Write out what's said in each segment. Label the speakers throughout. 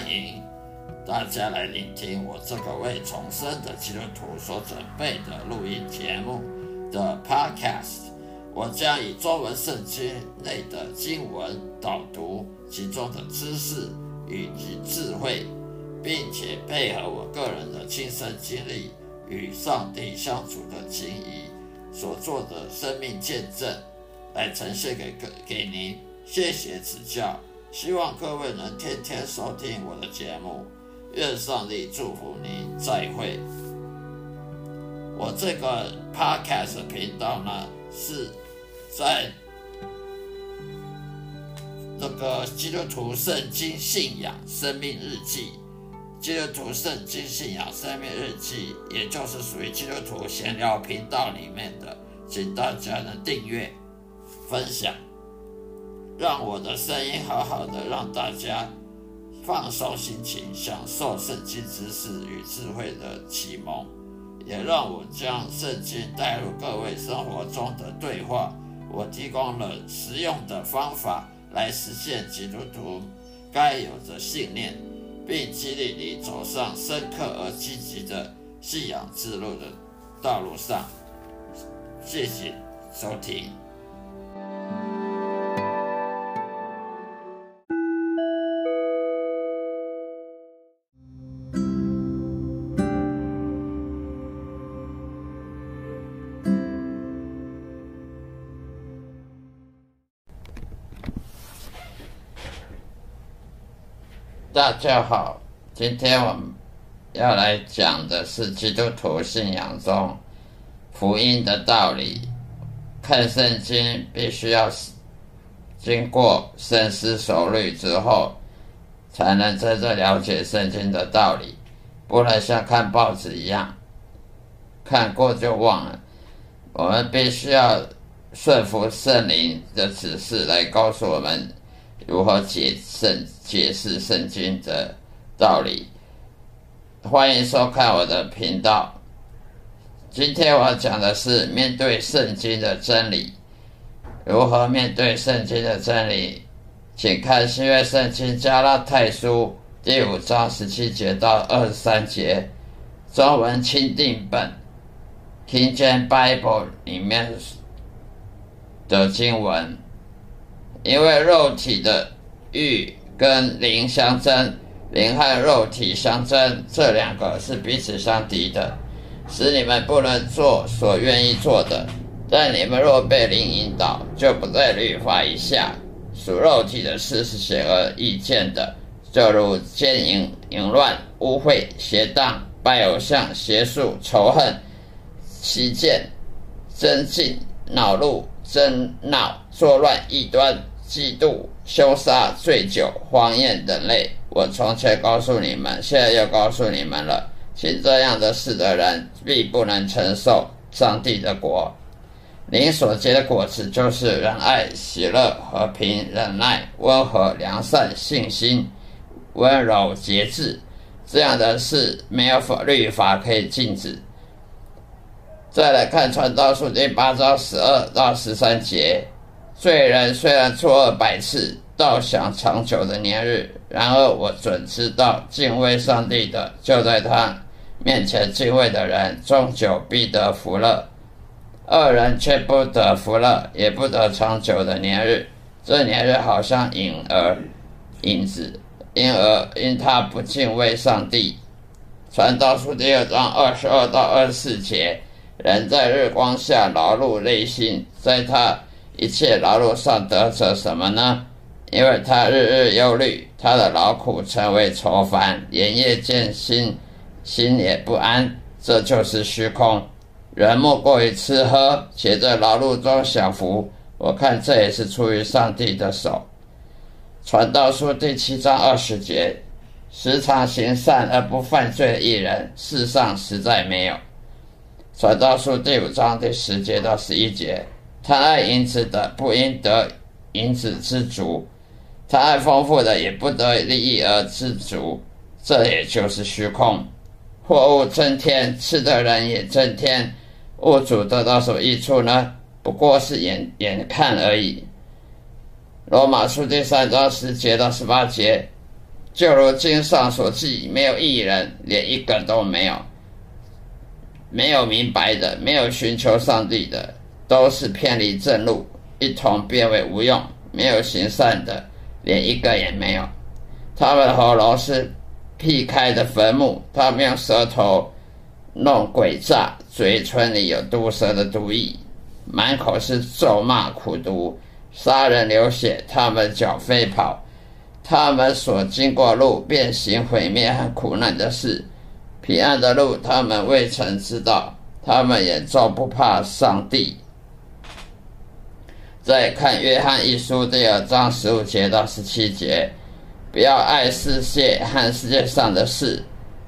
Speaker 1: 欢迎大家来聆听我这个为重生的基督徒所准备的录音节目的 Podcast。我将以中文圣经内的经文导读其中的知识以及智慧，并且配合我个人的亲身经历与上帝相处的情谊所做的生命见证，来呈现给各给您。谢谢指教，希望各位能天天收听我的节目。愿上帝祝福您，再会。我这个 Podcast 频道呢是。在那个基督徒圣经信仰生命日记，基督徒圣经信仰生命日记，也就是属于基督徒闲聊频道里面的，请大家呢订阅、分享，让我的声音好好的，让大家放松心情，享受圣经知识与智慧的启蒙，也让我将圣经带入各位生活中的对话。我提供了实用的方法来实现基督徒该有的信念，并激励你走上深刻而积极的信仰之路的道路上。谢谢收听。大家好，今天我们要来讲的是基督徒信仰中福音的道理。看圣经必须要经过深思熟虑之后，才能真正了解圣经的道理，不能像看报纸一样看过就忘了。我们必须要顺服圣灵的指示，来告诉我们。如何解圣解释圣经的道理？欢迎收看我的频道。今天我要讲的是面对圣经的真理。如何面对圣经的真理？请看新约圣经加拉太书第五章十七节到二十三节，中文钦定本 （King James Bible） 里面的经文。因为肉体的欲跟灵相争，灵和肉体相争，这两个是彼此相敌的，使你们不能做所愿意做的。但你们若被灵引导，就不在律法以下。属肉体的事是显而易见的，就如奸淫、淫乱、污秽、邪荡、拜偶像、邪术、仇恨、欺见、争竞、恼怒、争闹、作乱、异端。嫉妒、羞杀、醉酒、荒宴等类，我从前告诉你们，现在又告诉你们了。行这样的事的人，必不能承受上帝的国。您所结的果子，就是仁爱、喜乐、和平、忍耐、温和、良善、信心、温柔、节制。这样的事，没有法律法可以禁止。再来看传道书第八章十二到十三节。罪人虽然作恶百次，倒享长久的年日；然而我准知道，敬畏上帝的，就在他面前敬畏的人，终究必得福乐。恶人却不得福乐，也不得长久的年日。这年日好像影儿、影子，因而因他不敬畏上帝。传道书第二章二十二到二十四节：人在日光下劳碌内心，在他。一切劳碌上得着什么呢？因为他日日忧虑，他的劳苦成为愁烦，连夜见心，心也不安。这就是虚空。人莫过于吃喝，且在劳碌中享福。我看这也是出于上帝的手。传道书第七章二十节：时常行善而不犯罪的艺人，世上实在没有。传道书第五章第十节到十一节。贪爱银子的，不应得银子知足；贪爱丰富的，也不得利益而知足。这也就是虚空。货物增添，吃的人也增添，物主得到什么益处呢？不过是眼眼看而已。罗马书第三章十节到十八节，就如经上所记，没有一人，连一个都没有。没有明白的，没有寻求上帝的，都是偏离正路，一同变为无用。没有行善的，连一个也没有。他们的喉咙是劈开的坟墓，他们用舌头弄诡诈，嘴唇里有毒蛇的毒液，满口是咒骂苦毒，杀人流血。他们脚飞跑，他们所经过路，变行毁灭和苦难的事。平安的路，他们未曾知道，他们也照不怕上帝。再看约翰一书第二章十五节到十七节，不要爱世界和世界上的事。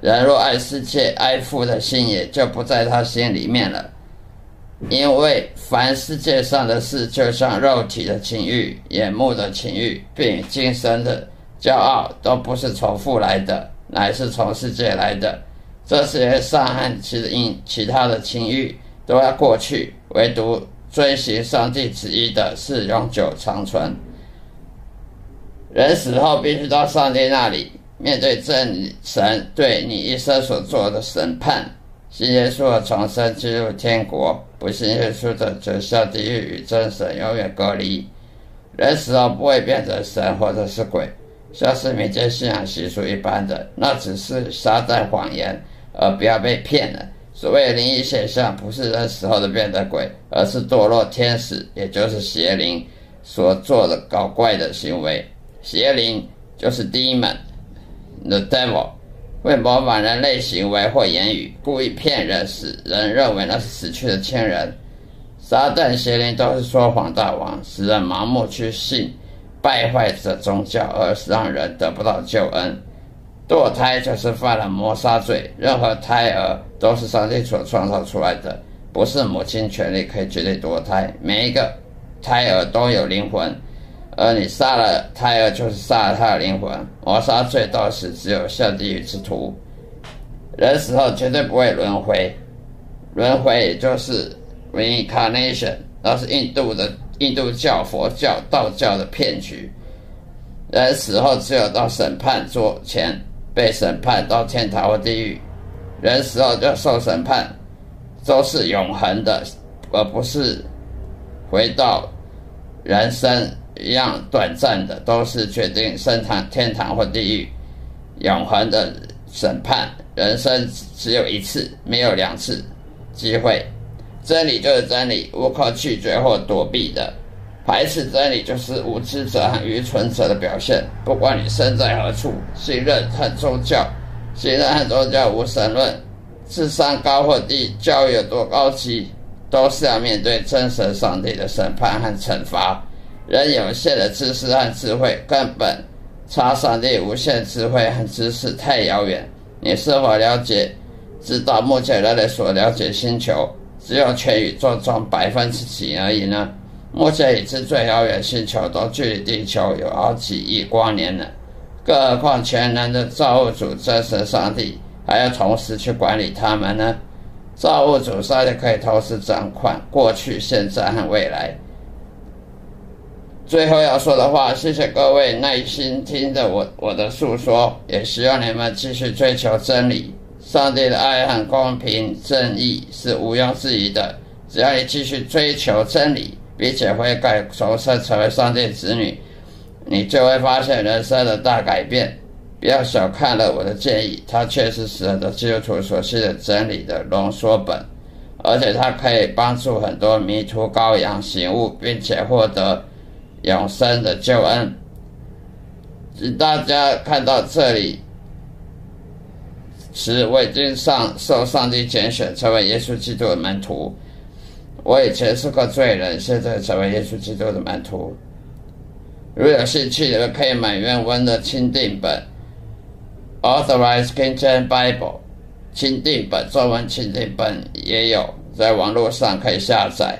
Speaker 1: 人若爱世界，爱父的心也就不在他心里面了。因为凡世界上的事，就像肉体的情欲、眼目的情欲，并今生的骄傲，都不是从父来的，乃是从世界来的。这些善和其因其他的情欲都要过去，唯独追寻上帝旨意的是永久长存。人死后必须到上帝那里，面对真神对你一生所做的审判。信耶稣的重生进入天国，不信耶稣的则下地狱与真神永远隔离。人死后不会变成神或者是鬼，像是民间信仰习俗一般的，那只是撒旦谎言。而不要被骗了。所谓灵异现象，不是人死后的变得鬼，而是堕落天使，也就是邪灵所做的搞怪的行为。邪灵就是 demon，the devil，会模仿人类行为或言语，故意骗人，使人认为那是死去的亲人。撒旦邪灵都是说谎大王，使人盲目去信，败坏者宗教，而让人得不到救恩。堕胎就是犯了谋杀罪。任何胎儿都是上帝所创造出来的，不是母亲权利可以决定堕胎。每一个胎儿都有灵魂，而你杀了胎儿，就是杀了他的灵魂。谋杀罪到死只有下地狱之徒。人死后绝对不会轮回，轮回也就是 reincarnation，那是印度的印度教、佛教、道教的骗局。人死后只有到审判桌前。被审判到天堂或地狱，人死后就受审判，都是永恒的，而不是回到人生一样短暂的，都是决定升堂天堂或地狱，永恒的审判。人生只有一次，没有两次机会。真理就是真理，无可拒绝或躲避的。排斥真理就是无知者和愚蠢者的表现。不管你身在何处，信任和宗教，信任和宗教无神论，智商高或低，教育有多高级，都是要面对真神上帝的审判和惩罚。人有限的知识和智慧，根本差上帝无限智慧和知识太遥远。你是否了解？知道目前人类所了解星球，只有全宇宙中百分之几而已呢？目前已知最遥远星球都距离地球有好几亿光年了，更何况全能的造物主真神上帝还要同时去管理他们呢？造物主上帝可以同时掌管过去、现在和未来。最后要说的话，谢谢各位耐心听着我我的诉说，也希望你们继续追求真理。上帝的爱和公平正义是毋庸置疑的，只要你继续追求真理。并且会改重生成为上帝子女，你就会发现人生的大改变。不要小看了我的建议，它确实是很多基督徒所需的真理的浓缩本，而且它可以帮助很多迷途羔羊醒悟，并且获得永生的救恩。大家看到这里是，我已经上受上帝拣选，成为耶稣基督的门徒。我以前是个罪人，现在成为耶稣基督的门徒。如有兴趣，你们可以买原文的钦定本《Authorized King James Bible》钦定本，中文钦定本也有，在网络上可以下载。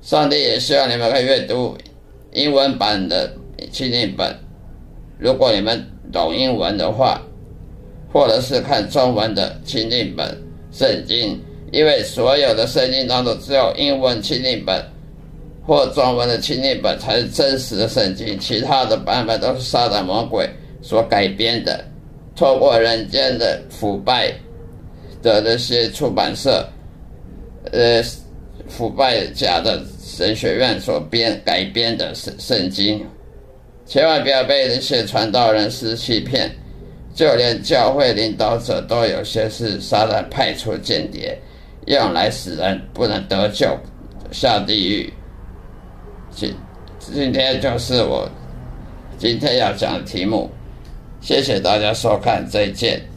Speaker 1: 上帝也希望你们可以阅读英文版的钦定本，如果你们懂英文的话，或者是看中文的钦定本圣经。因为所有的圣经当中只有英文钦定本或中文的清译本才是真实的圣经，其他的版本都是撒旦魔鬼所改编的，透过人间的腐败的那些出版社，呃，腐败假的神学院所编改编的圣圣经，千万不要被那些传道人士欺骗，就连教会领导者都有些是撒旦派出间谍，用来使人不能得救，下地狱。今今天就是我今天要讲的题目，谢谢大家收看，再见。